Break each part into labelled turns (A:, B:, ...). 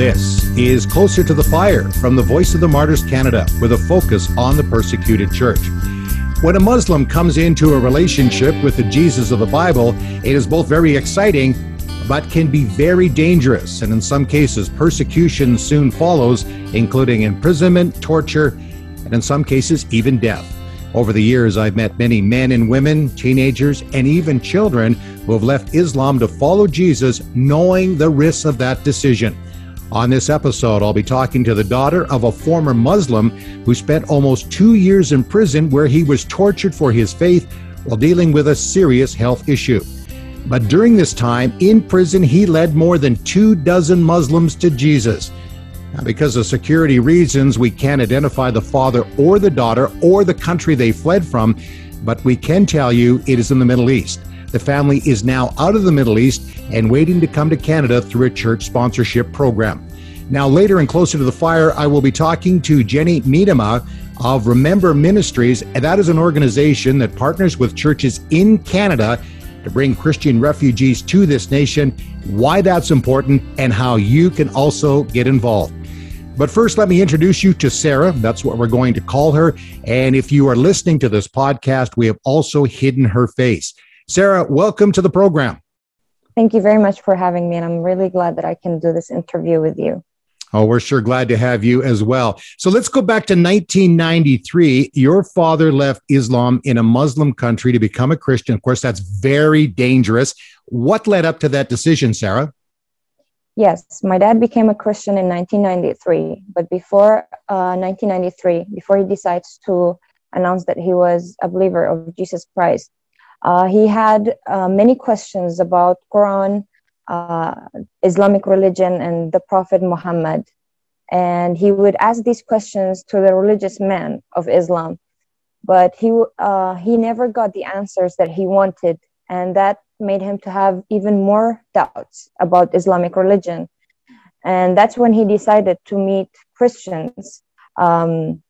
A: This is Closer to the Fire from the Voice of the Martyrs Canada with a focus on the persecuted church. When a Muslim comes into a relationship with the Jesus of the Bible, it is both very exciting but can be very dangerous, and in some cases, persecution soon follows, including imprisonment, torture, and in some cases, even death. Over the years, I've met many men and women, teenagers, and even children who have left Islam to follow Jesus, knowing the risks of that decision. On this episode, I'll be talking to the daughter of a former Muslim who spent almost two years in prison where he was tortured for his faith while dealing with a serious health issue. But during this time in prison, he led more than two dozen Muslims to Jesus. Now, because of security reasons, we can't identify the father or the daughter or the country they fled from, but we can tell you it is in the Middle East. The family is now out of the Middle East and waiting to come to Canada through a church sponsorship program. Now, later and closer to the fire, I will be talking to Jenny Miedema of Remember Ministries, and that is an organization that partners with churches in Canada to bring Christian refugees to this nation, why that's important, and how you can also get involved. But first, let me introduce you to Sarah. That's what we're going to call her. And if you are listening to this podcast, we have also hidden her face. Sarah, welcome to the program.
B: Thank you very much for having me. And I'm really glad that I can do this interview with you.
A: Oh, we're sure glad to have you as well. So let's go back to 1993. Your father left Islam in a Muslim country to become a Christian. Of course, that's very dangerous. What led up to that decision, Sarah?
B: Yes, my dad became a Christian in 1993. But before uh, 1993, before he decides to announce that he was a believer of Jesus Christ, uh, he had uh, many questions about Quran, uh, Islamic religion, and the Prophet Muhammad. And he would ask these questions to the religious men of Islam, but he uh, he never got the answers that he wanted, and that made him to have even more doubts about Islamic religion. And that's when he decided to meet Christians. Um,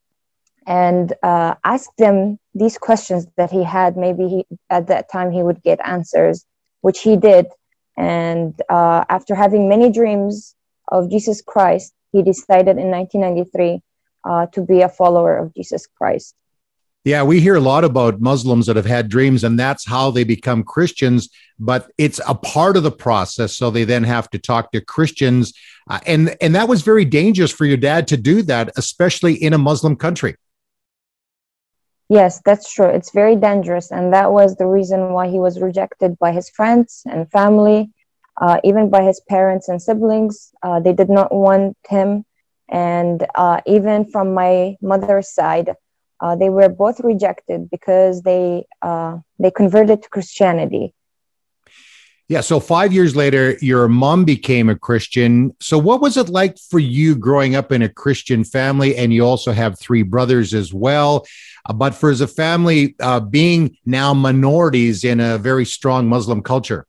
B: and uh, ask them these questions that he had. Maybe he, at that time he would get answers, which he did. And uh, after having many dreams of Jesus Christ, he decided in 1993 uh, to be a follower of Jesus Christ.
A: Yeah, we hear a lot about Muslims that have had dreams, and that's how they become Christians. But it's a part of the process, so they then have to talk to Christians, uh, and and that was very dangerous for your dad to do that, especially in a Muslim country.
B: Yes, that's true. It's very dangerous. And that was the reason why he was rejected by his friends and family, uh, even by his parents and siblings. Uh, they did not want him. And uh, even from my mother's side, uh, they were both rejected because they, uh, they converted to Christianity.
A: Yeah. So five years later, your mom became a Christian. So what was it like for you growing up in a Christian family? And you also have three brothers as well. Uh, but for as a family, uh, being now minorities in a very strong Muslim culture.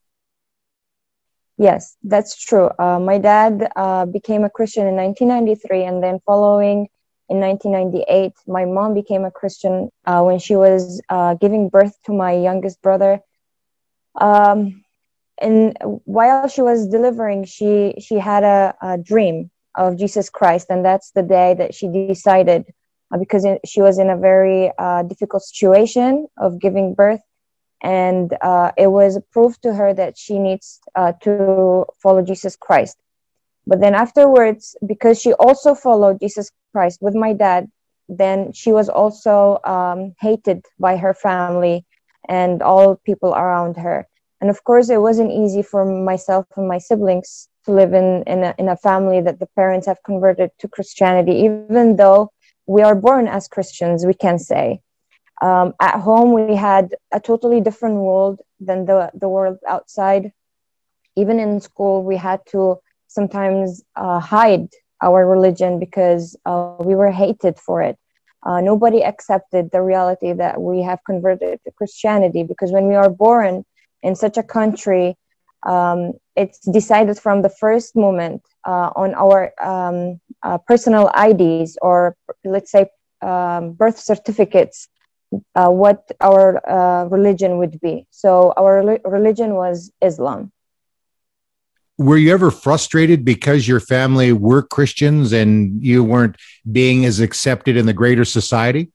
B: Yes, that's true. Uh, my dad uh, became a Christian in 1993, and then following in 1998, my mom became a Christian uh, when she was uh, giving birth to my youngest brother. Um, and while she was delivering she she had a, a dream of jesus christ. And that's the day that she decided uh, because it, she was in a very uh, difficult situation of giving birth. And uh, it was proved to her that she needs uh, to follow jesus christ. But then afterwards because she also followed jesus christ with my dad then she was also um, hated by her family and all people around her and of course it wasn't easy for myself and my siblings to live in in a, in a family that the parents have converted to christianity even though we are born as christians we can say. Um, at home we had a totally different world than the, the world outside. Even in school we had to sometimes uh, hide our religion because uh, we were hated for it. Uh, nobody accepted the reality that we have converted to christianity because when we are born in such a country, um, it's decided from the first moment uh, on our um, uh, personal IDs or let's say um, birth certificates uh, what our uh, religion would be. So our religion was Islam.
A: were you ever frustrated because your family were Christians and you weren't being as accepted in the greater society?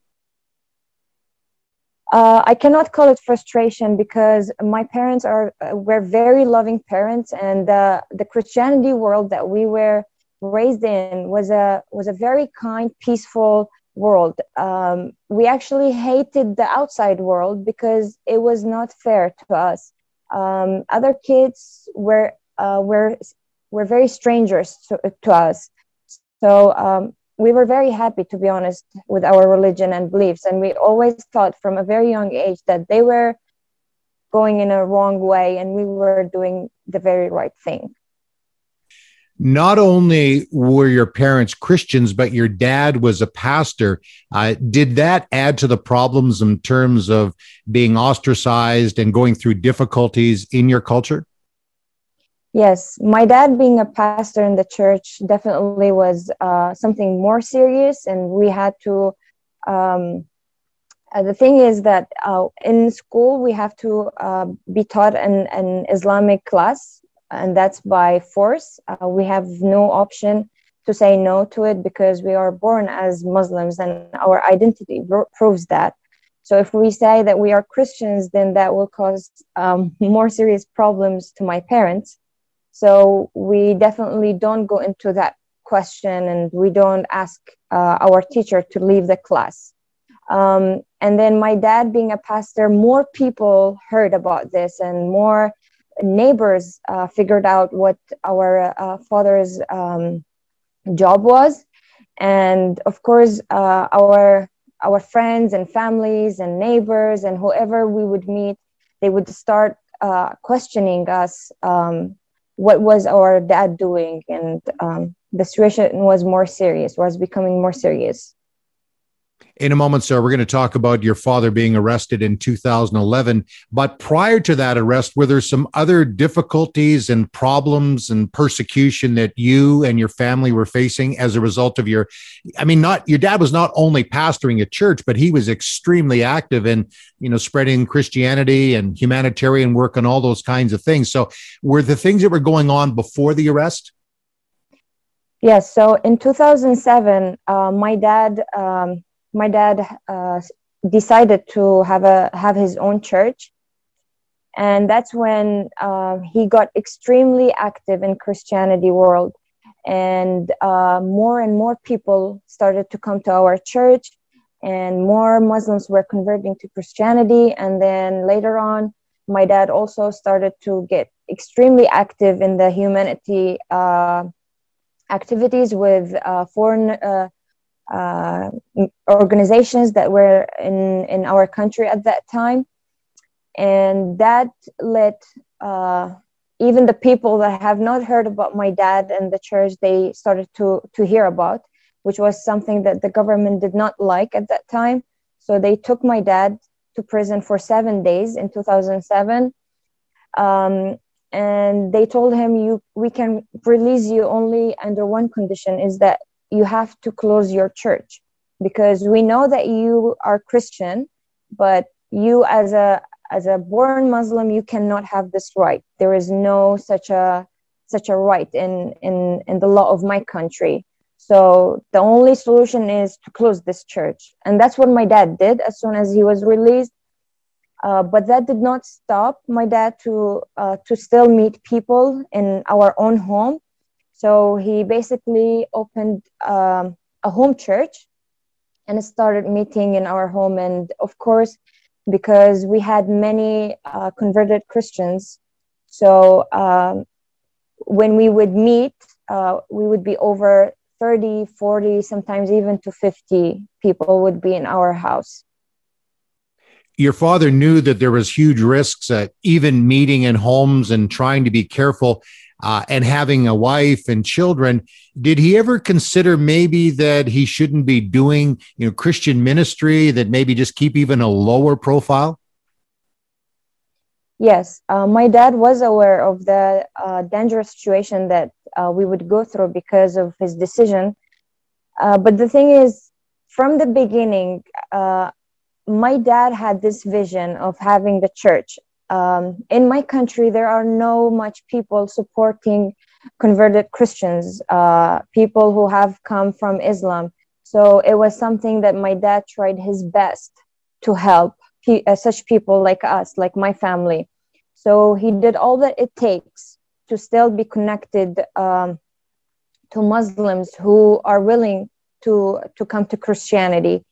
B: Uh, I cannot call it frustration because my parents are uh, were very loving parents, and uh, the Christianity world that we were raised in was a was a very kind, peaceful world. Um, we actually hated the outside world because it was not fair to us. Um, other kids were uh, were were very strangers to, to us. So um, we were very happy, to be honest, with our religion and beliefs, and we always thought from a very young age that they were going in a wrong way and we were doing the very right thing
A: not only were your parents Christians, but your dad was a pastor. Uh, did that add to the problems in terms of being ostracized and going through difficulties in your culture?
B: Yes, my dad being a pastor in the church definitely was uh, something more serious, and we had to. Um, uh, the thing is that uh, in school we have to uh, be taught an, an Islamic class and that's by force. Uh, we have no option to say no to it because we are born as Muslims and our identity proves that. So if we say that we are Christians, then that will cause um, more serious problems to my parents. So we definitely don't go into that question and we don't ask uh, our teacher to leave the class. Um, and then my dad being a pastor, more people heard about this and more neighbors uh, figured out what our uh, father's um, job was and of course uh, our our friends and families and neighbors and whoever we would meet they would start uh, questioning us um, what was our dad doing and um, the situation was more serious was becoming more serious
A: in a moment, sir, we're going to talk about your father being arrested in 2011. But prior to that arrest, were there some other difficulties and problems and persecution that you and your family were facing as a result of your? I mean, not your dad was not only pastoring a church, but he was extremely active in, you know, spreading Christianity and humanitarian work and all those kinds of things. So, were the things that were going on before the arrest?
B: Yes. So in 2007, uh, my dad um, my dad uh, decided to have a have his own church. And that's when uh, he got extremely active in christianity world. And uh, more and more people started to come to our church. And more muslims were converting to christianity. And then later on my dad also started to get extremely active in the humanity uh, activities with uh, foreign uh, organizations that were in, in our country at that time. And that led uh, even the people that have not heard about my dad and the church, they started to, to hear about, which was something that the government did not like at that time. So they took my dad to prison for seven days in 2007. Um, and they told him you we can release you only under one condition is that you have to close your church because we know that you are Christian, but you as a as a born Muslim, you cannot have this right. There is no such a such a right in in in the law of my country. So the only solution is to close this church, and that's what my dad did as soon as he was released. Uh, but that did not stop my dad to uh, to still meet people in our own home so he basically opened um, a home church and started meeting in our home. And of course, because we had many uh, converted Christians, so um, when we would meet, uh, we would be over 30, 40, sometimes even to 50 people would be in our house.
A: Your father knew that there was huge risks, at even meeting in homes and trying to be careful uh, and having a wife and children, did he ever consider maybe that he shouldn't be doing, you know, Christian ministry, that maybe just keep even a lower profile?
B: Yes, uh, my dad was aware of the uh, dangerous situation that uh, we would go through because of his decision. Uh, but the thing is, from the beginning, uh, my dad had this vision of having the church um, in my country, there are no much people supporting converted Christians, uh, people who have come from Islam. So it was something that my dad tried his best to help pe- uh, such people like us, like my family. So he did all that it takes to still be connected um, to Muslims who are willing to to come to Christianity.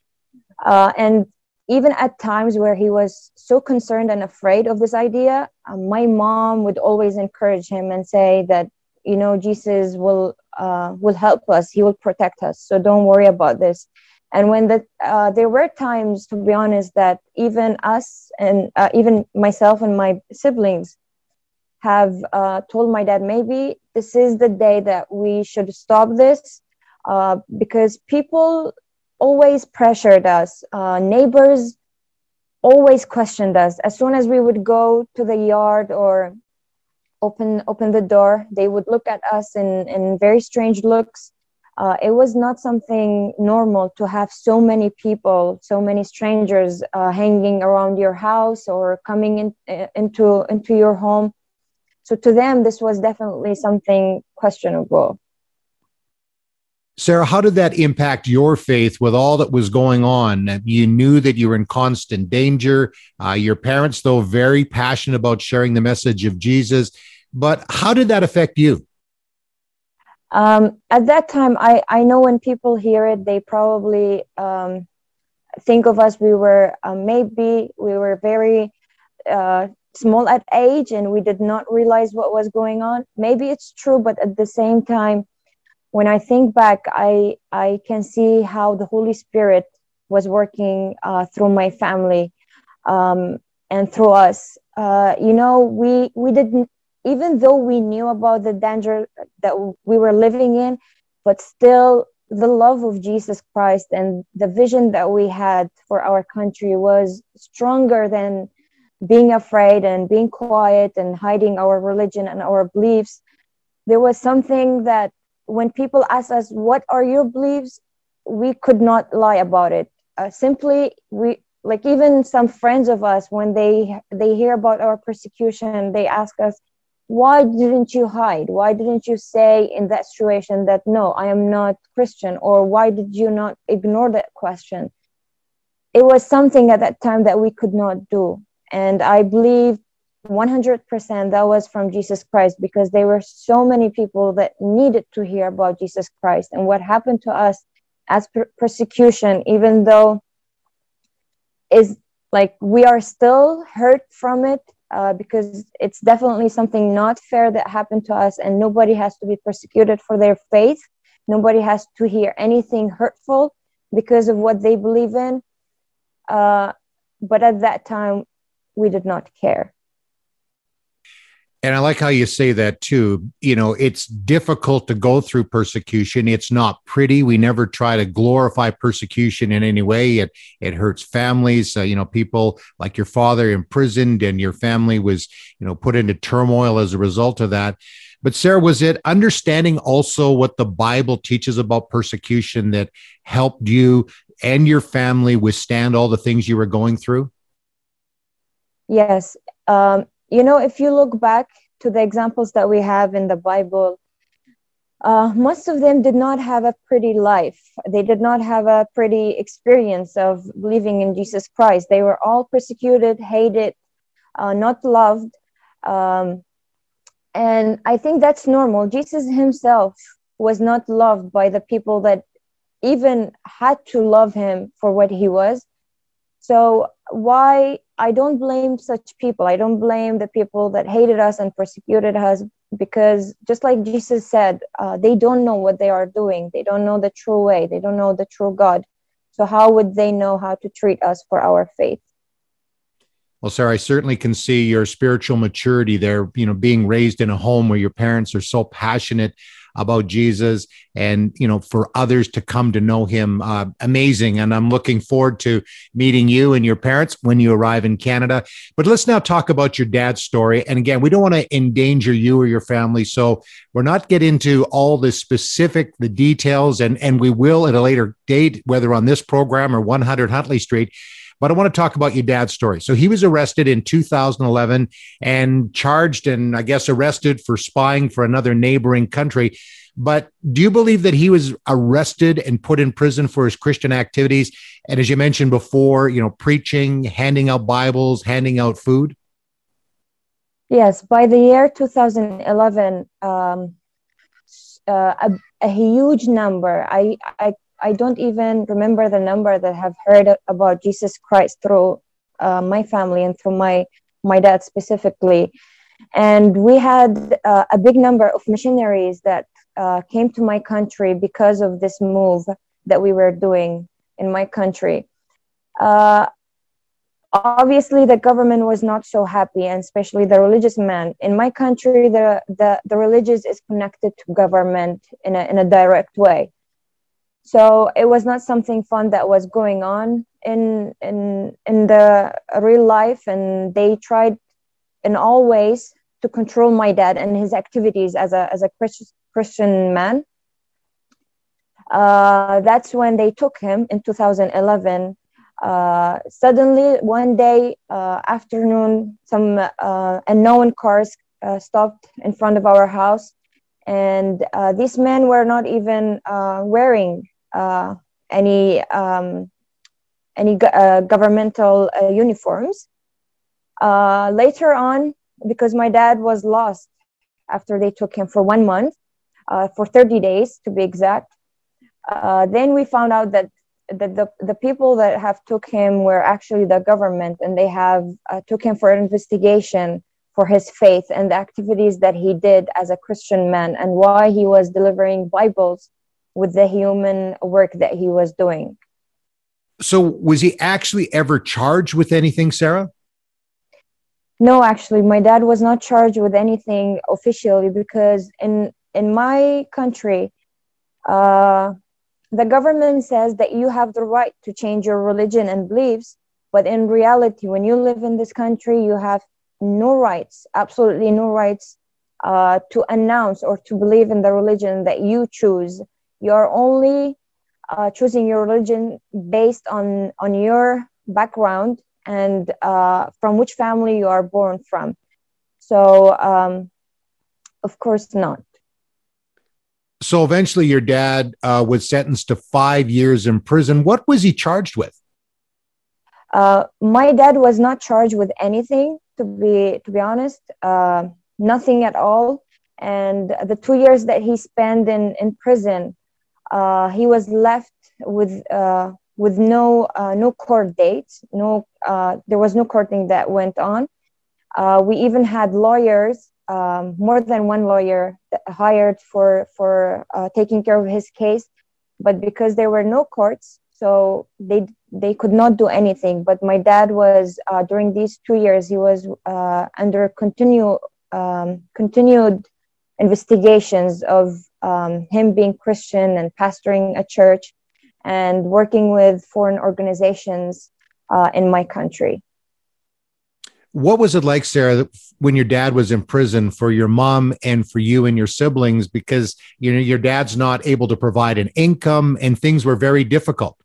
B: Uh, and even at times where he was so concerned and afraid of this idea, uh, my mom would always encourage him and say that you know Jesus will uh, will help us. He will protect us. So don't worry about this. And when the uh, there were times, to be honest, that even us and uh, even myself and my siblings have uh, told my dad maybe this is the day that we should stop this uh, because people always pressured us. Uh, neighbors always questioned us. As soon as we would go to the yard or open open the door, they would look at us in, in very strange looks. Uh, it was not something normal to have so many people, so many strangers uh, hanging around your house or coming in, uh, into into your home. So to them, this was definitely something questionable.
A: Sarah, how did that impact your faith with all that was going on? You knew that you were in constant danger. Uh, your parents, though, very passionate about sharing the message of Jesus. But how did that affect you?
B: Um, at that time, I, I know when people hear it, they probably um, think of us. We were uh, maybe we were very uh, small at age and we did not realize what was going on. Maybe it's true, but at the same time, when I think back, I I can see how the Holy Spirit was working uh, through my family um, and through us. Uh, you know, we we didn't even though we knew about the danger that we were living in, but still the love of Jesus Christ and the vision that we had for our country was stronger than being afraid and being quiet and hiding our religion and our beliefs. There was something that when people ask us, What are your beliefs? we could not lie about it. Uh, simply, we like even some friends of us when they they hear about our persecution they ask us why didn't you hide why didn't you say in that situation that no i am not christian or why did you not ignore that question it was something at that time that we could not do and i believe 100% that was from Jesus Christ because there were so many people that needed to hear about Jesus Christ and what happened to us as per- persecution, even though is like we are still hurt from it uh, because it's definitely something not fair that happened to us, and nobody has to be persecuted for their faith. Nobody has to hear anything hurtful because of what they believe in. Uh, but at that time, we did not care.
A: And I like how you say that too. You know, it's difficult to go through persecution. It's not pretty. We never try to glorify persecution in any way. It it hurts families. Uh, you know, people like your father imprisoned, and your family was, you know, put into turmoil as a result of that. But Sarah, was it understanding also what the Bible teaches about persecution that helped you and your family withstand all the things you were going through?
B: Yes. Um, you know, if you look back to the examples that we have in the Bible, uh, most of them did not have a pretty life. They did not have a pretty experience of living in Jesus Christ. They were all persecuted, hated, uh, not loved. Um, and I think that's normal. Jesus himself was not loved by the people that even had to love him for what he was. So, why I don't blame such people. I don't blame the people that hated us and persecuted us because, just like Jesus said, uh, they don't know what they are doing. They don't know the true way. They don't know the true God. So, how would they know how to treat us for our faith?
A: Well, Sarah, I certainly can see your spiritual maturity there, you know, being raised in a home where your parents are so passionate about Jesus and, you know, for others to come to know him. Uh, amazing. And I'm looking forward to meeting you and your parents when you arrive in Canada. But let's now talk about your dad's story. And again, we don't want to endanger you or your family. So we're not get into all the specific, the details, and, and we will at a later date, whether on this program or 100 Huntley Street. But I want to talk about your dad's story. So he was arrested in 2011 and charged and I guess arrested for spying for another neighboring country. But do you believe that he was arrested and put in prison for his Christian activities? And as you mentioned before, you know, preaching, handing out Bibles, handing out food?
B: Yes, by the year 2011, um, uh, a, a, huge number. I, I I don't even remember the number that have heard about Jesus Christ through uh, my family and through my my dad specifically. And we had uh, a big number of missionaries that uh, came to my country because of this move that we were doing in my country. Uh, obviously the government was not so happy and especially the religious man in my country the the, the religious is connected to government in a, in a direct way so it was not something fun that was going on in in in the real life and they tried in all ways to control my dad and his activities as a as a christian man. Uh, that's when they took him in 2011 uh, suddenly one day uh, afternoon some uh, unknown cars uh, stopped in front of our house and uh, these men were not even wearing Uh, any um, any go- uh, governmental uh, uniforms. Later on because my dad was lost after they took him for one month for 30 days to be exact then we found out that the, the, the people that have took him were actually the government and they have uh, took him for an investigation for his faith and the activities that he did as a christian man and why he was delivering bibles with the human work that he was doing.
A: So was he actually ever charged with anything sarah?
B: No actually my dad was not charged with anything officially because in in my country uh the government says that you have the right to change your religion and beliefs but in reality when you live in this country you have no rights absolutely no rights uh, to announce or to believe in the religion that you choose you're only uh, choosing your religion based on on your background and uh, from which family you are born from so um, of course not
A: so eventually your dad uh, was sentenced to five years in prison. What was he charged with?
B: Uh, my dad was not charged with anything, to be to be honest, uh, nothing at all. And the two years that he spent in in prison, uh, he was left with uh, with no uh, no court dates. No, there was no courting that went on. we even had lawyers um, more than one lawyer hired for for uh, taking care of his case, but because there were no courts, so they they could not do anything. But my dad was uh, during these two years he was uh, under continue um, continued investigations of um, him being Christian and pastoring a church and working with foreign organizations uh, in my country.
A: What was it like, Sarah, when your dad was in prison for your mom and for you and your siblings? Because you know your dad's not able to provide an income, and things were very difficult.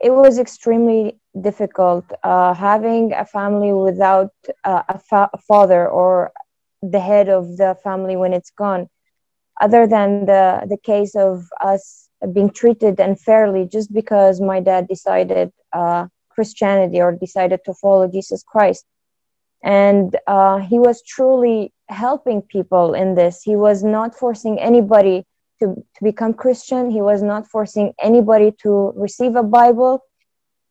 B: It was extremely difficult uh, having a family without uh, a, fa- a father or the head of the family when it's gone. Other than the the case of us being treated unfairly just because my dad decided uh, Christianity or decided to follow Jesus Christ. And uh, he was truly helping people in this. He was not forcing anybody to, to become christian. He was not forcing anybody to receive a bible.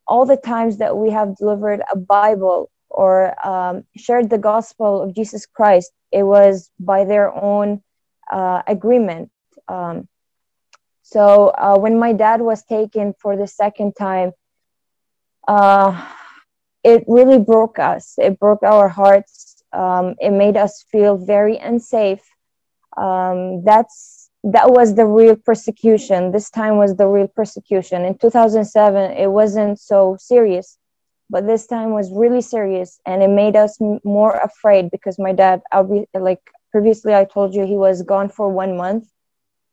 B: All the times that we have delivered a bible or um, shared the gospel of jesus christ it was by their own uh, agreement um, so uh, when my dad was taken for the second time uh, it really broke us. It broke our hearts. Um, it made us feel very unsafe. Um, that's that was the real persecution. This time was the real persecution. In 2007, it wasn't so serious, but this time was really serious, and it made us m- more afraid because my dad, I'll be like previously, I told you he was gone for one month,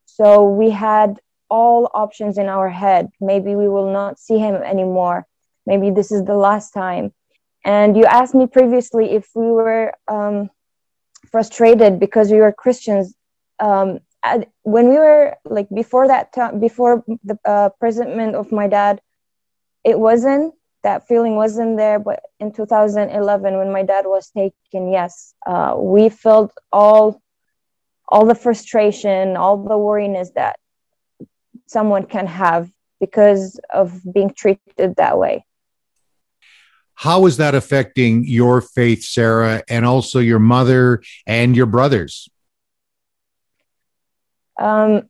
B: so we had all options in our head. Maybe we will not see him anymore maybe this is the last time. And you asked me previously if we were um, frustrated because we were Christians. Um, when we were like before that time, before the uh, imprisonment of my dad, it wasn't that feeling wasn't there. But in 2011, when my dad was taken, yes, uh, we felt all all the frustration, all the worriness that someone can have because of being treated that way.
A: How is that affecting your faith, Sarah, and also your mother and your brothers?
B: Um,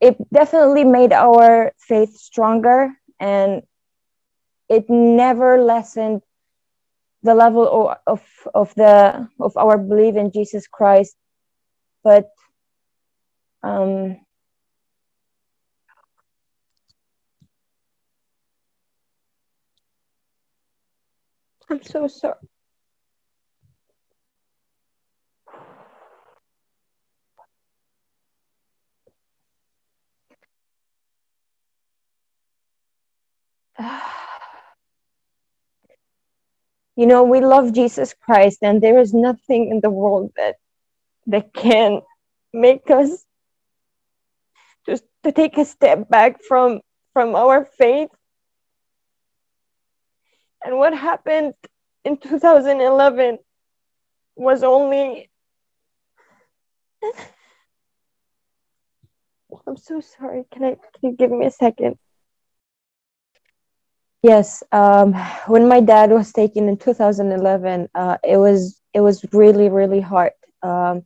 B: it definitely made our faith stronger and it never lessened the level of, of, the of our belief in Jesus Christ but um, I'm so sorry. you know we love jesus christ and there is nothing in the world that that can make us just to take a step back from from our faith and what happened in 2011 was only I'm so sorry. Can I can you give me a second? Yes, um, when my dad was taken in 2011, uh, it was it was really really hard. Um,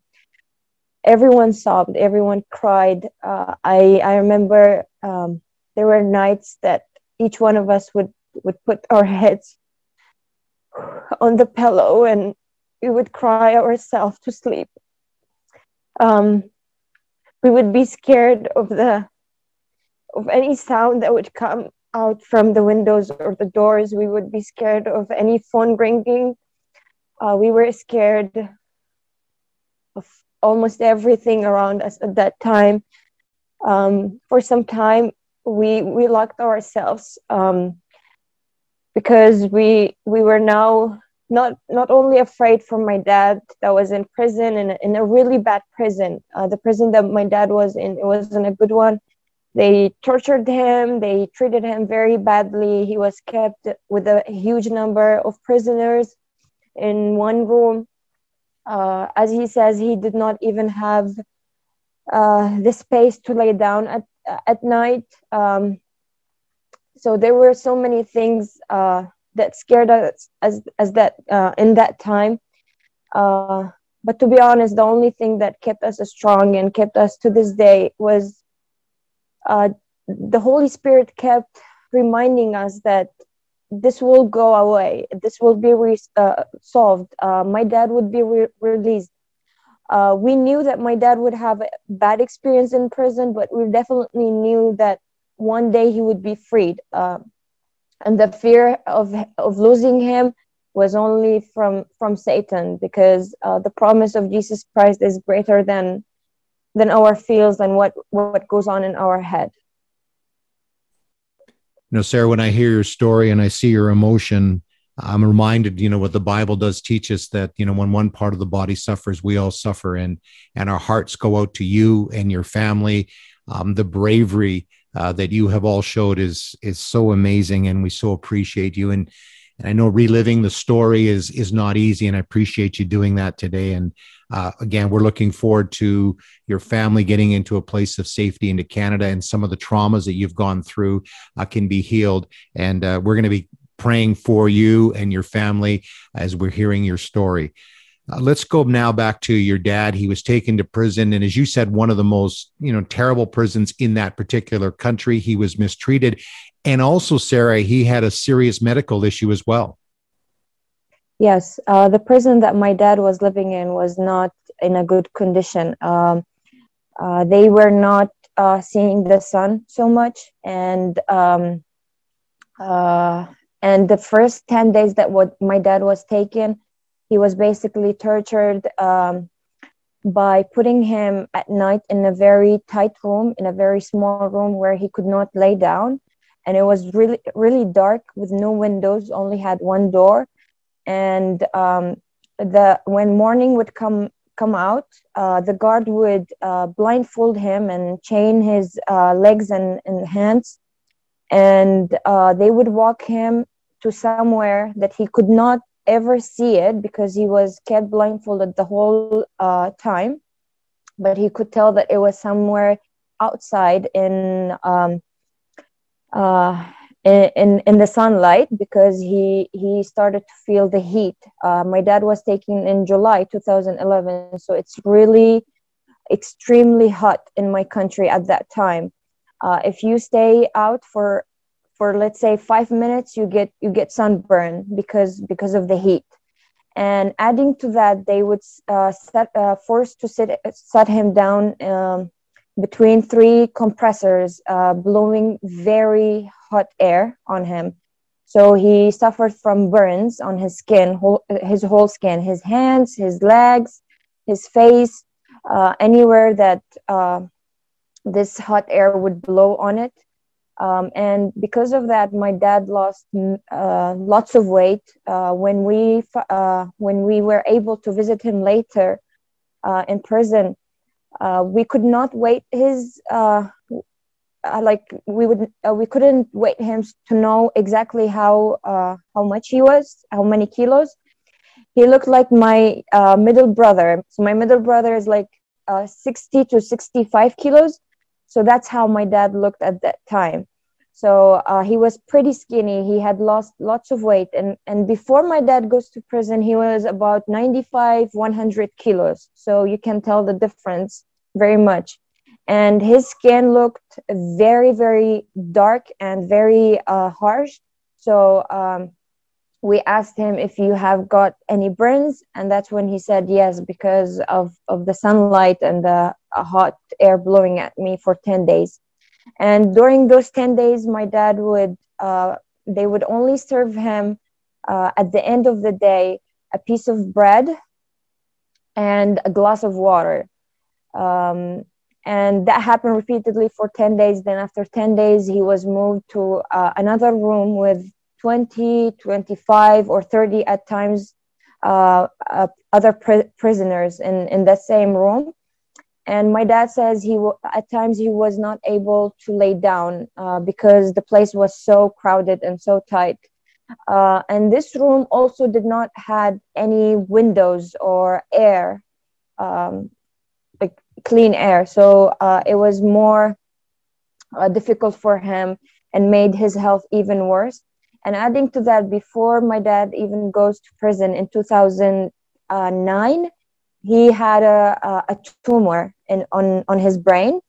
B: everyone sobbed, everyone cried. Uh, I I remember um, there were nights that each one of us would would put our heads on the pillow and we would cry ourselves to sleep. Um, we would be scared of the of any sound that would come out from the windows or the doors. We would be scared of any phone ringing. Uh, we were scared of almost everything around us at that time. Um, for some time, we we locked ourselves um, because we we were now not not only afraid for my dad that was in prison in a, in a really bad prison. Uh, the prison that my dad was in it wasn't a good one. They tortured him. They treated him very badly. He was kept with a huge number of prisoners in one room uh, as he says, he did not even have uh, the space to lay down at at night. Um, so there were so many things uh, that scared us as as that uh, in that time. Uh, but to be honest, the only thing that kept us strong and kept us to this day was uh, the Holy Spirit kept reminding us that this will go away. This will be re- uh, solved. Uh, my dad would be re- released. Uh, we knew that my dad would have a bad experience in prison, but we definitely knew that one day he would be freed. Uh, and the fear of of losing him was only from from Satan, because uh, the promise of Jesus Christ is greater than than our fears and what what goes on in our head
A: you know, Sarah, when I hear your story and I see your emotion, I'm reminded, you know, what the Bible does teach us that, you know, when one part of the body suffers, we all suffer, and and our hearts go out to you and your family. Um, the bravery uh, that you have all showed is is so amazing, and we so appreciate you. And and I know reliving the story is is not easy, and I appreciate you doing that today. And uh, again, we're looking forward to your family getting into a place of safety into Canada, and some of the traumas that you've gone through uh, can be healed. And uh, we're going to be praying for you and your family as we're hearing your story. Uh, let's go now back to your dad. He was taken to prison, and as you said, one of the most you know terrible prisons in that particular country. He was mistreated, and also, Sarah, he had a serious medical issue as well.
B: Yes, uh, the prison that my dad was living in was not in a good condition. Um, uh, they were not uh, seeing the sun so much, and um, uh, and the first ten days that what my dad was taken, he was basically tortured um, by putting him at night in a very tight room, in a very small room where he could not lay down, and it was really really dark with no windows only had one door and um, the when morning would come come out uh, the guard would uh, blindfold him and chain his uh, legs and, and hands. And uh, they would walk him to somewhere that he could not ever see it because he was kept blindfolded the whole uh, time. But he could tell that it was somewhere outside in um, uh, in in the sunlight because he he started to feel the heat. Uh, my dad was taken in July 2011, so it's really extremely hot in my country at that time. Uh, if you stay out for for let's say five minutes, you get you get sunburn because because of the heat. And adding to that, they would uh, set uh, forced to sit set him down um, between three compressors, uh, blowing very hot air on him. So he suffered from burns on his skin, whole, his whole skin, his hands, his legs, his face, uh, anywhere that uh, this hot air would blow on it. Um, and because of that, my dad lost uh, lots of weight. Uh, when we uh, when we were able to visit him later in prison, uh, we could not wait his uh, uh like we would uh, we couldn't wait him to know exactly how uh, how much he was, how many kilos. He looked like my middle brother. So my middle brother is like 60 to 65 kilos so that's how my dad looked at that time. So uh, he was pretty skinny. He had lost lots of weight, and and before my dad goes to prison, he was about 95, 100 kilos. So you can tell the difference very much. And his skin looked very, very dark and very uh, harsh. So um, we asked him if you have got any burns and that's when he said yes because of, of the sunlight and the uh, hot air blowing at me for 10 days and during those 10 days my dad would uh, they would only serve him uh, at the end of the day a piece of bread and a glass of water um, and that happened repeatedly for 10 days then after 10 days he was moved to uh, another room with 20, 25, or 30 at times uh, uh, other pr- prisoners in, in the same room. And my dad says he w- at times he was not able to lay down uh, because the place was so crowded and so tight. Uh, and this room also did not had any windows or air, um, like clean air. So uh, it was more uh, difficult for him and made his health even worse. And adding to that, before my dad even goes to prison in 2009, he had a, a tumor in, on, on his brain.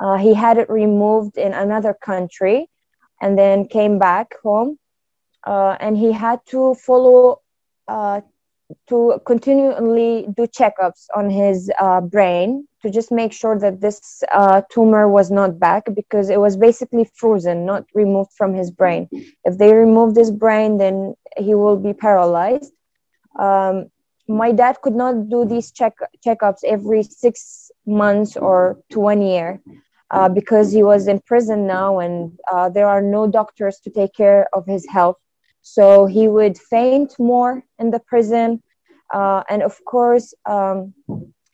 B: Uh, he had it removed in another country and then came back home. Uh, and he had to follow uh, to continually do checkups on his uh, brain to just make sure that this uh, tumor was not back because it was basically frozen, not removed from his brain. If they remove his brain, then he will be paralyzed. Um, my dad could not do these check checkups every six months or to one year uh, because he was in prison now and uh, there are no doctors to take care of his health. So he would faint more in the prison. Uh, and of course, um,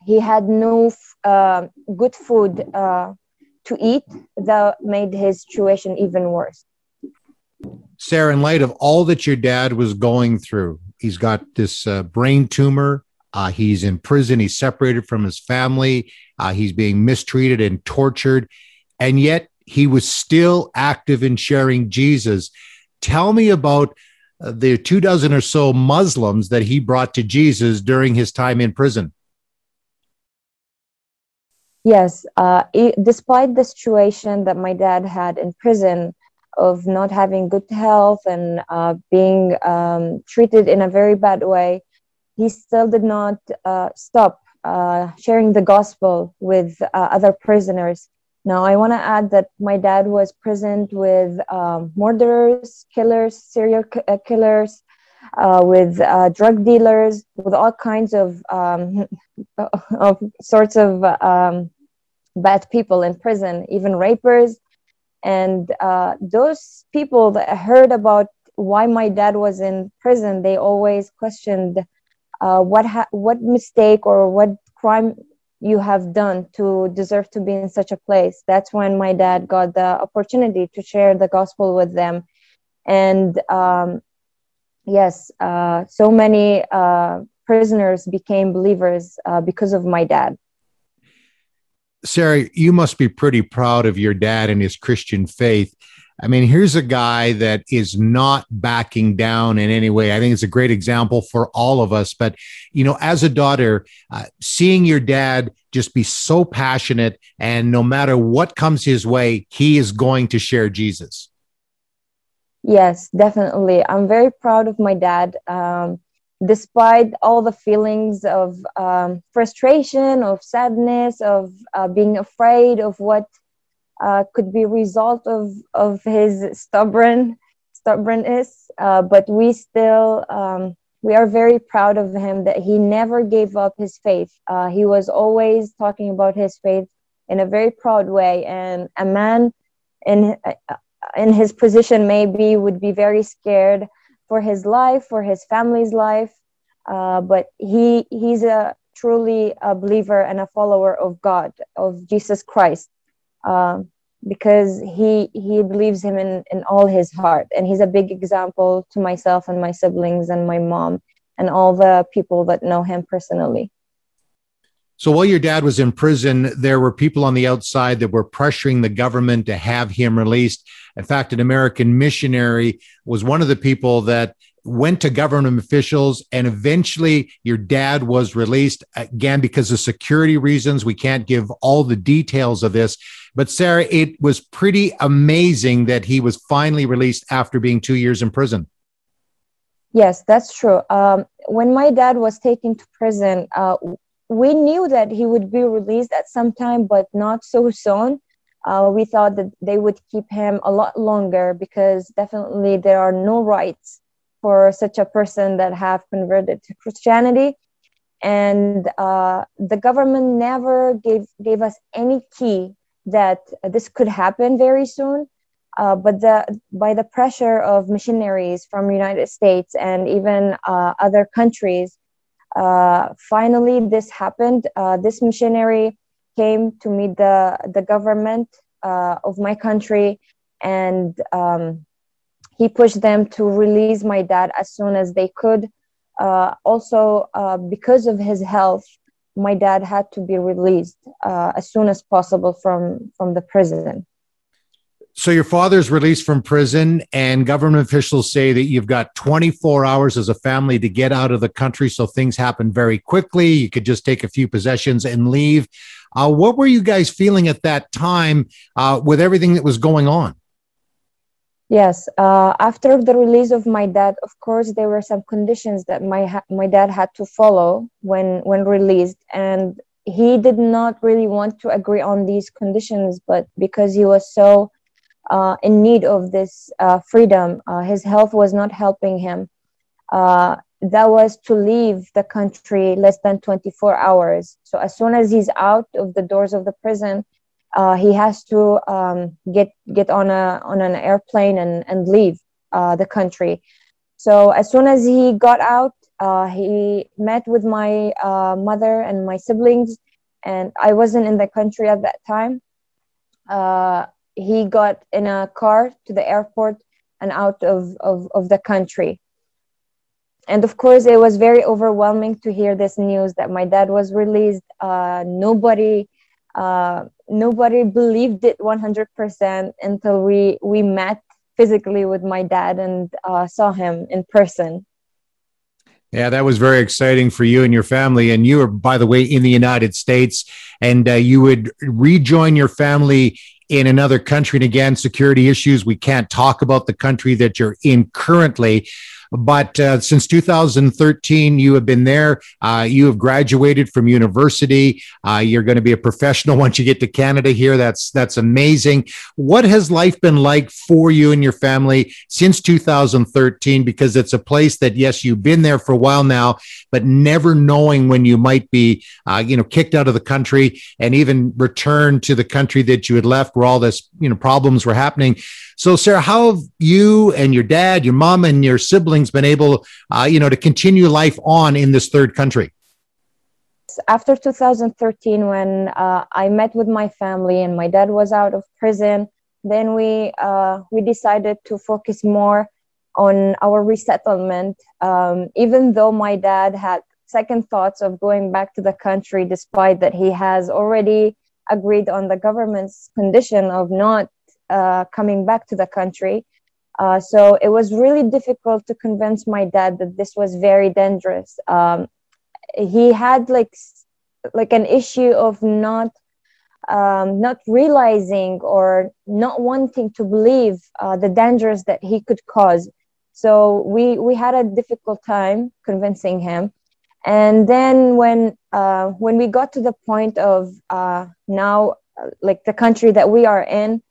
B: he had no uh, good food uh, to eat that made his situation even worse.
A: Sarah, in light of all that your dad was going through, he's got this uh, brain tumor. Uh, he's in prison. He's separated from his family. Uh, he's being mistreated and tortured. And yet he was still active in sharing Jesus. Tell me about uh, the two dozen or so Muslims that he brought to Jesus during his time in prison.
B: Yes, uh, it, despite the situation that my dad had in prison of not having good health and uh, being um, treated in a very bad way, he still did not uh, stop uh, sharing the gospel with uh, other prisoners. Now, I want to add that my dad was present with um, murderers, killers, serial uh, killers, uh, with uh, drug dealers, with all kinds of, um, of sorts of um, bad people in prison, even rapers. and uh, those people that heard about why my dad was in prison they always questioned uh, what ha- what mistake or what crime you have done to deserve to be in such a place. That's when my dad got the opportunity to share the gospel with them. And um, yes uh, so many uh, prisoners became believers uh, because of my dad.
A: Sarah you must be pretty proud of your dad and his christian faith I mean, here's a guy that is not backing down in any way. I think it's a great example for all of us. But, you know, as a daughter, uh, seeing your dad just be so passionate and no matter what comes his way, he is going to share Jesus.
B: Yes, definitely. I'm very proud of my dad. Um, despite all the feelings of um, frustration, of sadness, of uh, being afraid of what uh, could be result of of his stubborn stubbornness uh, but we still um, we are very proud of him that he never gave up his faith. Uh, he was always talking about his faith in a very proud way and a man in uh, in his position maybe would be very scared for his life for his family's life uh, but he he's a truly a believer and a follower of god of jesus christ um, because he he believes him in in all his heart. And he's a big example to myself and my siblings and my mom and all the people that know him personally.
A: So while your dad was in prison there were people on the outside that were pressuring the government to have him released. In fact an american missionary was one of the people that went to government officials and eventually your dad was released again because of security reasons. We can't give all the details of this but sarah it was pretty amazing that he was finally released after being two years in prison.
B: Yes that's true. Um, when my dad was taken to prison uh, we knew that he would be released at some time but not so soon. Uh, we thought that they would keep him a lot longer because definitely there are no rights for such a person that have converted to Christianity. And uh, the government never gave, gave us any key that this could happen very soon. Uh, but the, by the pressure of missionaries from United States and even uh, other countries, uh, finally this happened. Uh, this missionary came to meet the, the government uh, of my country and um, he pushed them to release my dad as soon as they could. Uh, also, uh, because of his health, my dad had to be released uh, as soon as possible from from the prison.
A: So your father's released from prison, and government officials say that you've got 24 hours as a family to get out of the country. So things happen very quickly. You could just take a few possessions and leave. Uh, what were you guys feeling at that time uh, with everything that was going on?
B: Yes, uh, after the release of my dad, of course, there were some conditions that my my dad had to follow when when released, and he did not really want to agree on these conditions. But because he was so uh, in need of this uh, freedom, uh, his health was not helping him. Uh, that was to leave the country less than 24 hours. So as soon as he's out of the doors of the prison, uh, he has to um, get get on a on an airplane and and leave uh, the country. So as soon as he got out, uh, he met with my uh, mother and my siblings, and I wasn't in the country at that time. Uh, he got in a car to the airport and out of, of, of the country. And of course, it was very overwhelming to hear this news that my dad was released. Uh, nobody uh, nobody believed it 100% until we we met physically with my dad and uh, saw him in person
A: yeah, that was very exciting for you and your family. And you were, by the way, in the United States, and uh, you would rejoin your family in another country. And again, security issues. We can't talk about the country that you're in currently. But uh, since 2013, you have been there. Uh, you have graduated from university. Uh, you're going to be a professional once you get to Canada here. That's that's amazing. What has life been like for you and your family since 2013? Because it's a place that yes, you've been there for a while now, but never knowing when you might be, uh, you know, kicked out of the country and even returned to the country that you had left, where all this, you know, problems were happening. So, Sarah, how have you and your dad, your mom, and your siblings been able, uh, you know, to continue life on in this third country?
B: After 2013, when uh, I met with my family and my dad was out of prison, then we uh, we decided to focus more on our resettlement. Um, even though my dad had second thoughts of going back to the country, despite that he has already agreed on the government's condition of not uh, coming back to the country. Uh, so it was really difficult to convince my dad that this was very dangerous. Um, he had like like an issue of not um, not realizing or not wanting to believe uh, the dangers that he could cause. So we we had a difficult time convincing him. And then when uh, when we got to the point of uh, now, like the country that we are in, uh,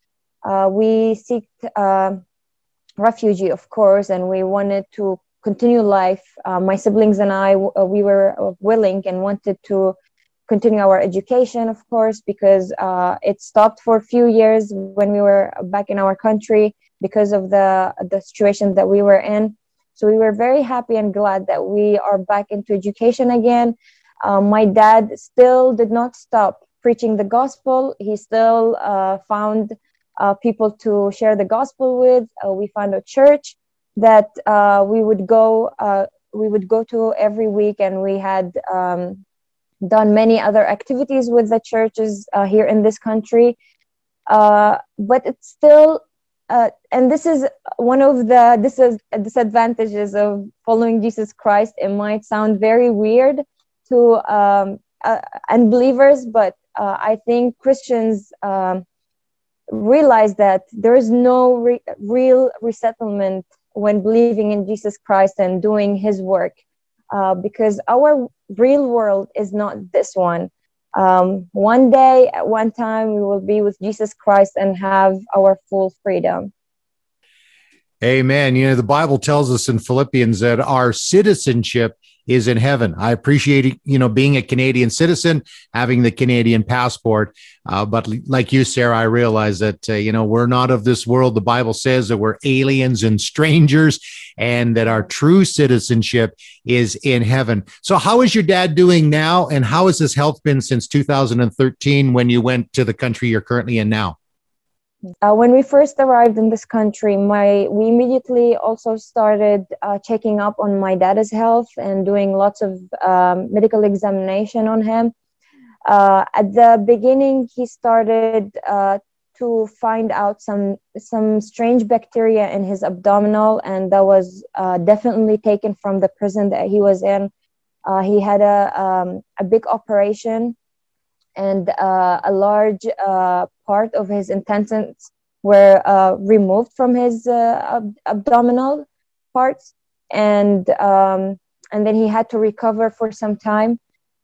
B: we seek uh, refugee, of course, and we wanted to continue life. Uh, my siblings and I, uh, we were willing and wanted to continue our education, of course, because uh, it stopped for a few years when we were back in our country because of the the situation that we were in. So we were very happy and glad that we are back into education again. Uh, my dad still did not stop preaching the gospel. He still uh, found uh, people to share the gospel with. Uh, we found a church that uh, we would go uh, we would go to every week, and we had um, done many other activities with the churches uh, here in this country. Uh, but it's still and this is one of the this is disadvantages of following Jesus Christ. It might sound very weird to um, unbelievers, but I think Christians um, realize that there is no re- real resettlement when believing in Jesus Christ and doing his work uh, because our real world is not this one. Um, one day, at one time, we will be with Jesus Christ and have our full freedom.
A: Amen. You know, the Bible tells us in Philippians that our citizenship is in heaven. I appreciate, you know, being a Canadian citizen, having the Canadian passport. Uh, but like you, Sarah, I realize that, uh, you know, we're not of this world. The Bible says that we're aliens and strangers and that our true citizenship is in heaven. So, how is your dad doing now? And how has his health been since 2013 when you went to the country you're currently in now?
B: Uh, when we first arrived in this country, my we immediately also started uh, checking up on my dad's health and doing lots of um, medical examination on him. Uh, at the beginning, he started uh, to find out some some strange bacteria in his abdominal, and that was uh, definitely taken from the prison that he was in. Uh, he had a um, a big operation and uh, a large uh, part of his intestines were uh, removed from his uh, ab- abdominal parts, and um, and then he had to recover for some time.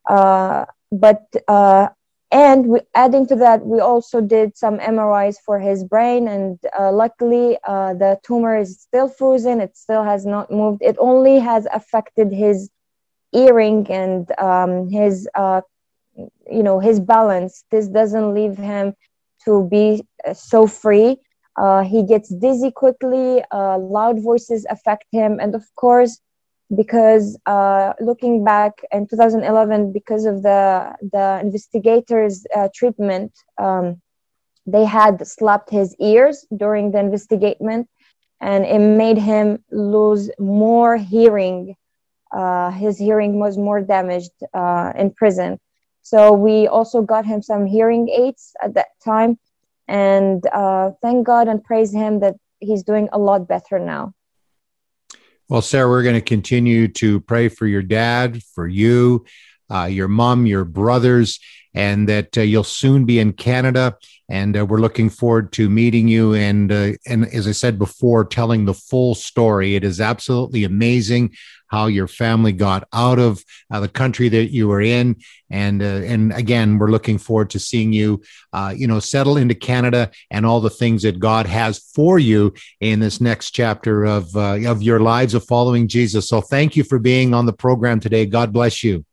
B: Uh, but uh, and we, adding to that, we also did some MRIs for his brain, and luckily the tumor is still frozen. It still has not moved. It only has affected his earring and um, his uh, you know his balance this doesn't leave him to be uh, so free. Uh, he gets dizzy quickly uh, loud voices affect him. And of course because uh, looking back in 2011 because of the the investigators uh, treatment um, they had slapped his ears during the investigation and it made him lose more hearing. Uh, his hearing was more damaged in prison so we also got him some hearing aids at that time. And uh, thank God and praise him that he's doing a lot better now.
A: Well, Sarah, we're going to continue to pray for your dad, for you. uh, your mom, your brothers, and that uh, you'll soon be in Canada. And uh, we're looking forward to meeting you. And uh, and as I said before, telling the full story. It is absolutely amazing how your family got out of uh, the country that you were in, and uh, and again, we're looking forward to seeing you, uh, you know, settle into Canada and all the things that God has for you in this next chapter of of your lives of following Jesus. So, thank you for being on the program today. God bless you.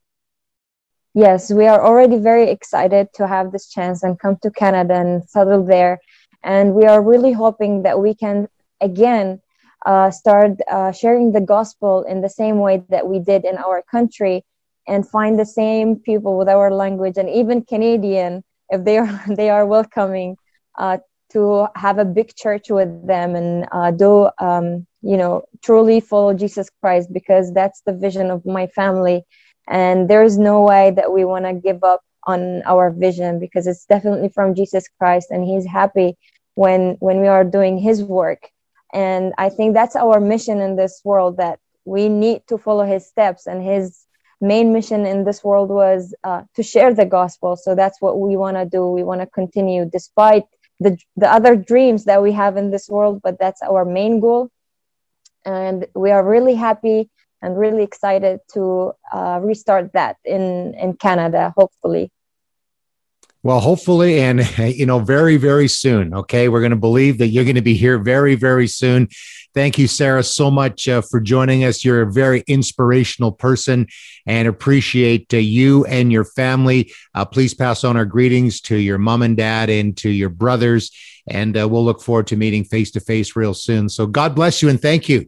B: Yes, we are already very excited to have this chance and come to Canada and settle there. And we are really hoping that we can again uh, start uh, sharing the gospel in the same way that we did in our country and find the same people with our language and even Canadian if they are they are welcoming uh, to have a big church with them and uh, do um, you know truly follow Jesus Christ because that's the vision of my family and there is no way that we want to give up on our vision because it's definitely from Jesus Christ and he's happy when when we are doing his work. And i think that's our mission in this world that we need to follow his steps. And his main mission in this world was uh, to share the gospel. So that's what we want to do. We want to continue despite the, the other dreams that we have in this world but that's our main goal. And we are really happy and really excited to uh, restart that in in canada hopefully
A: well, hopefully, and you know, very, very soon. Okay, we're going to believe that you're going to be here very, very soon. Thank you, Sarah, so much uh, for joining us. You're a very inspirational person, and appreciate uh, you and your family. Uh, please pass on our greetings to your mom and dad and to your brothers, and uh, we'll look forward to meeting face to face real soon. So, God bless you, and thank you.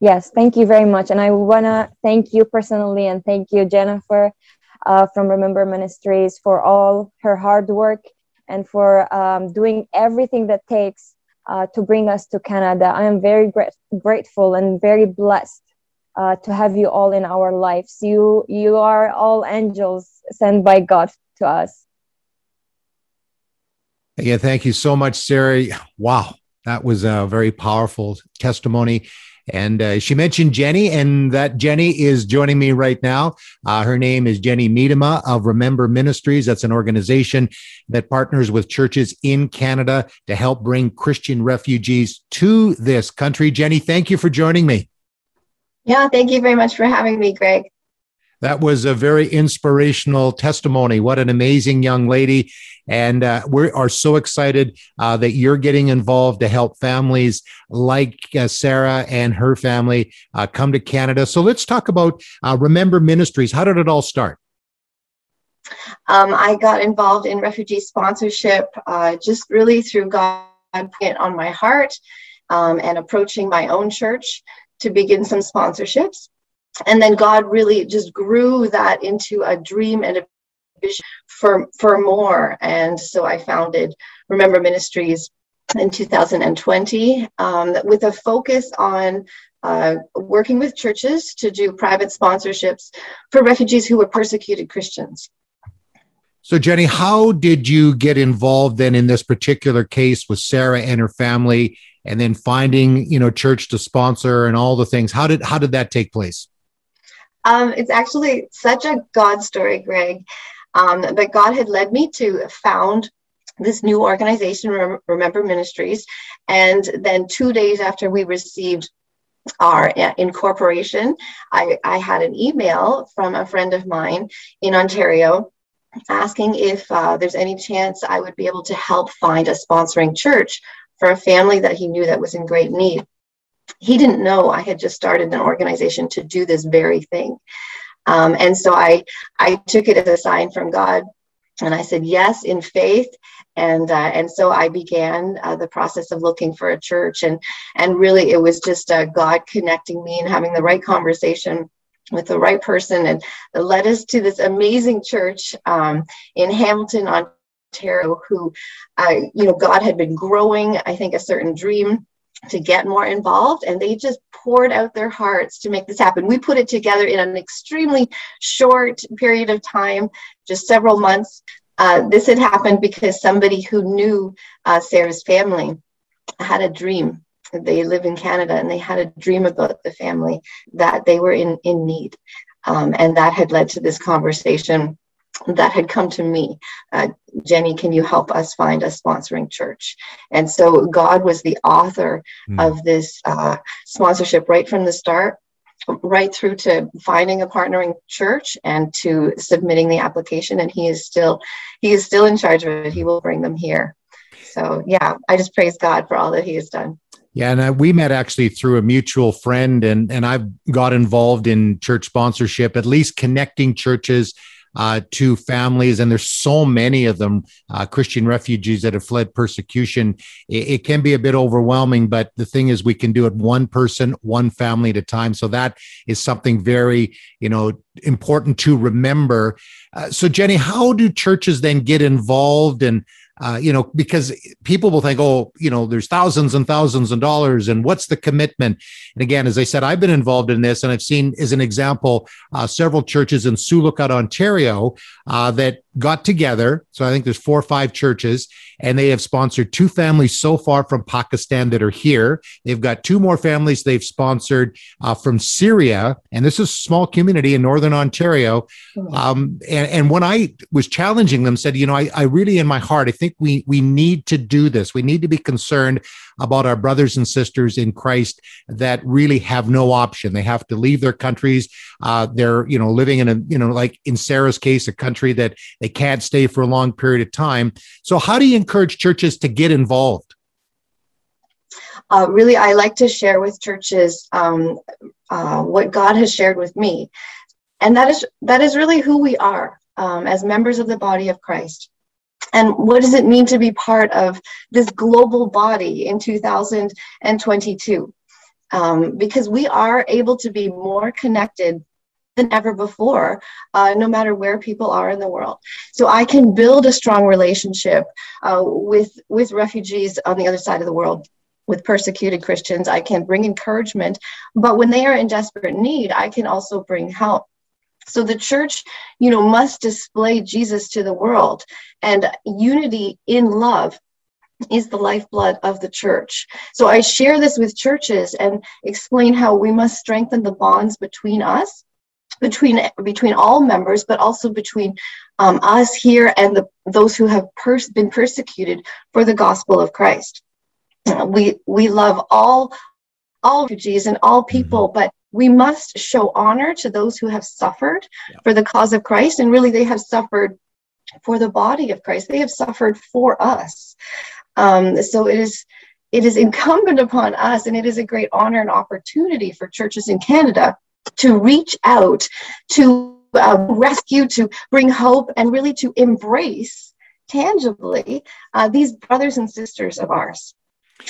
B: Yes, thank you very much, and I want to thank you personally, and thank you, Jennifer uh, from Remember Ministries for all her hard work and for um, doing everything that takes uh, to bring us to Canada. I am very grateful and very blessed uh, to have you all in our lives. You you are all angels sent by God to us.
A: Yeah, thank you so much, Sarah. Wow, that was a very powerful testimony. And uh, she mentioned Jenny, and that Jenny is joining me right now. Uh, her name is Jenny Miedema of Remember Ministries. That's an organization that partners with churches in Canada to help bring Christian refugees to this country. Jenny, thank you for joining me.
C: Yeah, thank you very much for having me, Greg.
A: That was a very inspirational testimony. What an amazing young lady. And uh, we are so excited uh, that you're getting involved to help families like uh, Sarah and her family uh, come to Canada. So let's talk about uh, Remember Ministries. How did it all start?
C: Um, I got involved in refugee sponsorship uh, just really through God putting it on my heart um, and approaching my own church to begin some sponsorships and then God really just grew that into a dream and a vision for for more. And so I founded Remember Ministries in 2020 um, with a focus on uh, working with churches to do private sponsorships for refugees who were persecuted Christians.
A: So, Jenny, how did you get involved then in this particular case with Sarah and her family, and then finding you know church to sponsor and all the things? How did how did that take place?
C: Um, it's actually such a God story, Greg. Um, but God had led me to found this new organization, Remember Ministries. And then two days after we received our uh, incorporation, I, I had an email from a friend of mine in Ontario asking if uh, there's any chance I would be able to help find a sponsoring church for a family that he knew that was in great need he didn't know I had just started an organization to do this very thing. Um, and so I, I took it as a sign from God and I said yes in faith, and uh, and so I began uh, the process of looking for a church, and and really it was just uh, God connecting me and having the right conversation with the right person, and led us to this amazing church um, in Hamilton, Ontario, who, uh, you know, God had been growing. I think a certain dream to get more involved and they just poured out their hearts to make this happen. We put it together in an extremely short period of time, just several months. Uh, this had happened because somebody who knew uh, Sarah's family had a dream. They live in Canada and they had a dream about the family that they were in, in need. Um, and that had led to this conversation that had come to me. Uh, jenny can you help us find a sponsoring church? And so god was the author mm. of this uh, sponsorship right from the start right through to finding a partnering church and to submitting the application. And he is still he is still in charge of it. He will bring them here. So yeah i just praise god for all that he has done.
A: Yeah, and uh, we met actually through a mutual friend, and and I've got involved in church sponsorship, at least connecting churches uh, to families, and there's so many of them, uh, Christian refugees that have fled persecution. It, it, can be a bit overwhelming, but the thing is, we can do it one person, one family at a time. So that is something very, you know, important to remember. Uh, so, Jenny, how do churches then get involved and uh, you know, because people will think, oh, you know, there's thousands and thousands of dollars, and what's the commitment? And again, as I said, I've been involved in this, and I've seen, as an example, uh, several churches in Lookout, Ontario, uh, that got together. So I think there's four or five churches, and they have sponsored two families so far from Pakistan that are here. They've got two more families they've sponsored uh, from Syria, and this is a small community in northern Ontario. Um, and, and, when I was challenging them, said, you know, I, I really, in my heart, I think we we need to do this. We need to be concerned about our brothers and sisters in Christ that really have no option. They have to leave their countries. Uh, they're, you know, living in a, you know, like in Sarah's case, a country that they can't stay for a long period of time. So, how do you encourage churches to get involved?
C: Uh, really, I like to share with churches um, uh, what God has shared with me, and that is that is really who we are um, as members of the body of Christ. And what does it mean to be part of this global body in 2022? Um, because we are able to be more connected than ever before, uh, no matter where people are in the world. So I can build a strong relationship uh, with with refugees on the other side of the world. With persecuted Christians, I can bring encouragement, but when they are in desperate need, I can also bring help. So the church, you know, must display Jesus to the world and unity in love is the lifeblood of the church. So I share this with churches and explain how we must strengthen the bonds between us, between between all members, but also between um, us here and the, those who have pers- been persecuted for the gospel of Christ. We we love all all refugees and all people, mm-hmm. but we must show honor to those who have suffered yeah. for the cause of Christ. And really, they have suffered for the body of Christ. They have suffered for us. Um, so it is it is incumbent upon us, and it is a great honor and opportunity for churches in Canada to reach out, to uh, rescue, to bring hope, and really to embrace tangibly uh, these brothers and sisters of ours.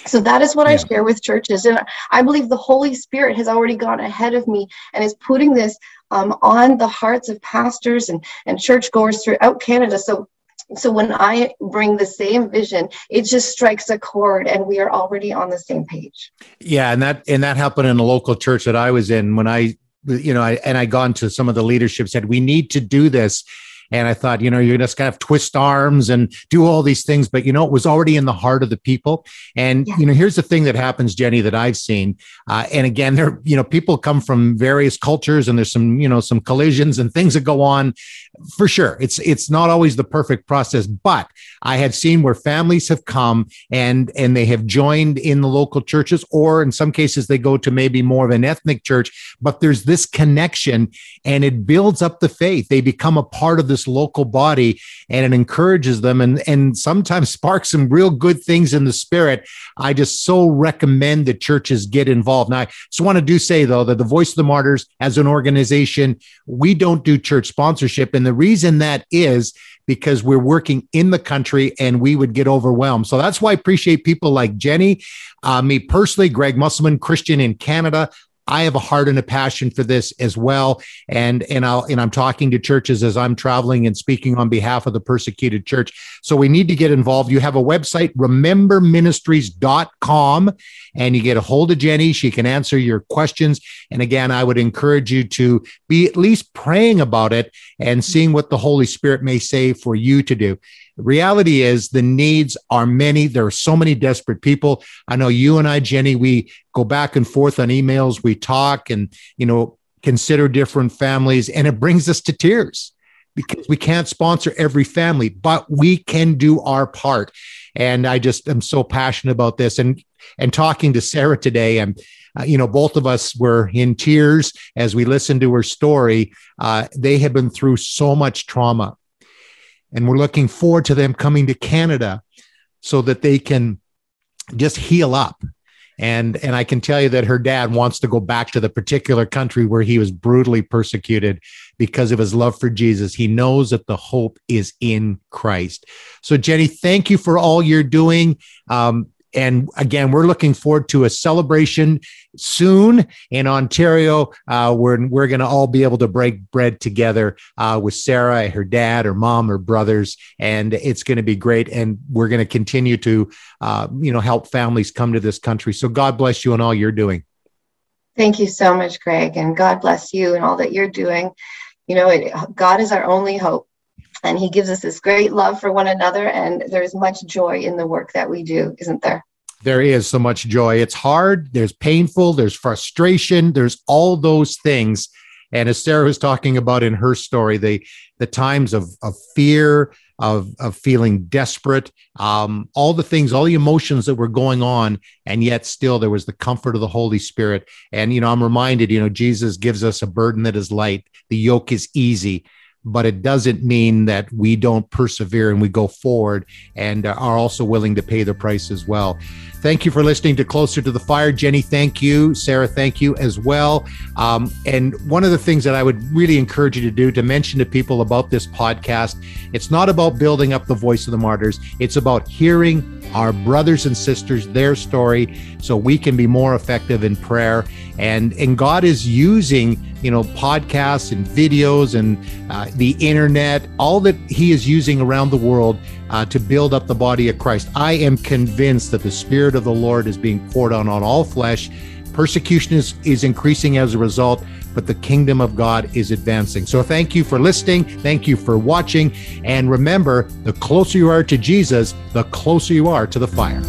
C: So that is what yeah. I share with churches. And I believe the Holy Spirit has already gone ahead of me and is putting this um, on the hearts of pastors and, and churchgoers throughout Canada. So so when I bring the same vision, it just strikes a chord and we are already on the same page.
A: Yeah, and that and that happened in a local church that I was in when I you know, I, and I gone to some of the leadership said we need to do this and I thought, you know, you're just kind of twist arms and do all these things. But, you know, it was already in the heart of the people. And, yeah. you know, here's the thing that happens, Jenny, that I've seen. Uh, and again, there, you know, people come from various cultures and there's some, you know, some collisions and things that go on for sure. It's, it's not always the perfect process, but I have seen where families have come and, and they have joined in the local churches, or in some cases, they go to maybe more of an ethnic church, but there's this connection and it builds up the faith. They become a part of the this local body and it encourages them and, and sometimes sparks some real good things in the spirit. I just so recommend that churches get involved. Now, I just want to do say though that the Voice of the Martyrs as an organization, we don't do church sponsorship. And the reason that is because we're working in the country and we would get overwhelmed. So that's why I appreciate people like Jenny, uh, me personally, Greg Musselman, Christian in Canada, I have a heart and a passion for this as well. And and I'll and I'm talking to churches as I'm traveling and speaking on behalf of the persecuted church. So we need to get involved. You have a website, rememberministries.com, and you get a hold of Jenny. She can answer your questions. And again, I would encourage you to be at least praying about it and seeing what the Holy Spirit may say for you to do. Reality is the needs are many. There are so many desperate people. I know you and I, Jenny, we go back and forth on emails. We talk and, you know, consider different families, and it brings us to tears because we can't sponsor every family, but we can do our part. And I just am so passionate about this. And and talking to Sarah today, and uh, you know, both of us were in tears as we listened to her story. Uh, they have been through so much trauma, and we're looking forward to them coming to Canada so that they can just heal up and and I can tell you that her dad wants to go back to the particular country where he was brutally persecuted because of his love for Jesus. He knows that the hope is in Christ. So Jenny, thank you for all you're doing. Um, and again, we're looking forward to a celebration soon in Ontario. Uh, we're we're going to all be able to break bread together uh, with Sarah, her dad, her mom, her brothers, and it's going to be great. And we're going to continue to, uh, you know, help families come to this country. So God bless you and all you're doing.
C: Thank you so much, Greg, and God bless you and all that you're doing. You know, it, God is our only hope and he gives us this great love for one another and there's much joy in the work that we do isn't there?
A: There is so much joy. It's hard there's painful there's frustration there's all those things. And as sarah was talking about in her story the the times of of fear of of feeling desperate um, all the things all the emotions that were going on and yet still there was the comfort of the holy spirit. And you know i'm reminded you know jesus gives us a burden that is light. The yoke is easy but it doesn't mean that we don't persevere and we go forward and are also willing to pay the price as well. Thank you for listening to Closer to the Fire. Jenny, thank you. Sarah, thank you as well. Um, and one of the things that I would really encourage you to do to mention to people about this podcast, it's not about building up the voice of the martyrs, it's about hearing our brothers and sisters their story so we can be more effective in prayer and and god is using you know podcasts and videos and uh, the internet all that he is using around the world uh, to build up the body of christ i am convinced that the spirit of the lord is being poured on on all flesh persecution is is increasing as a result but the kingdom of God is advancing. So thank you for listening. Thank you for watching. And remember, the closer you are to Jesus, the closer you are to the fire.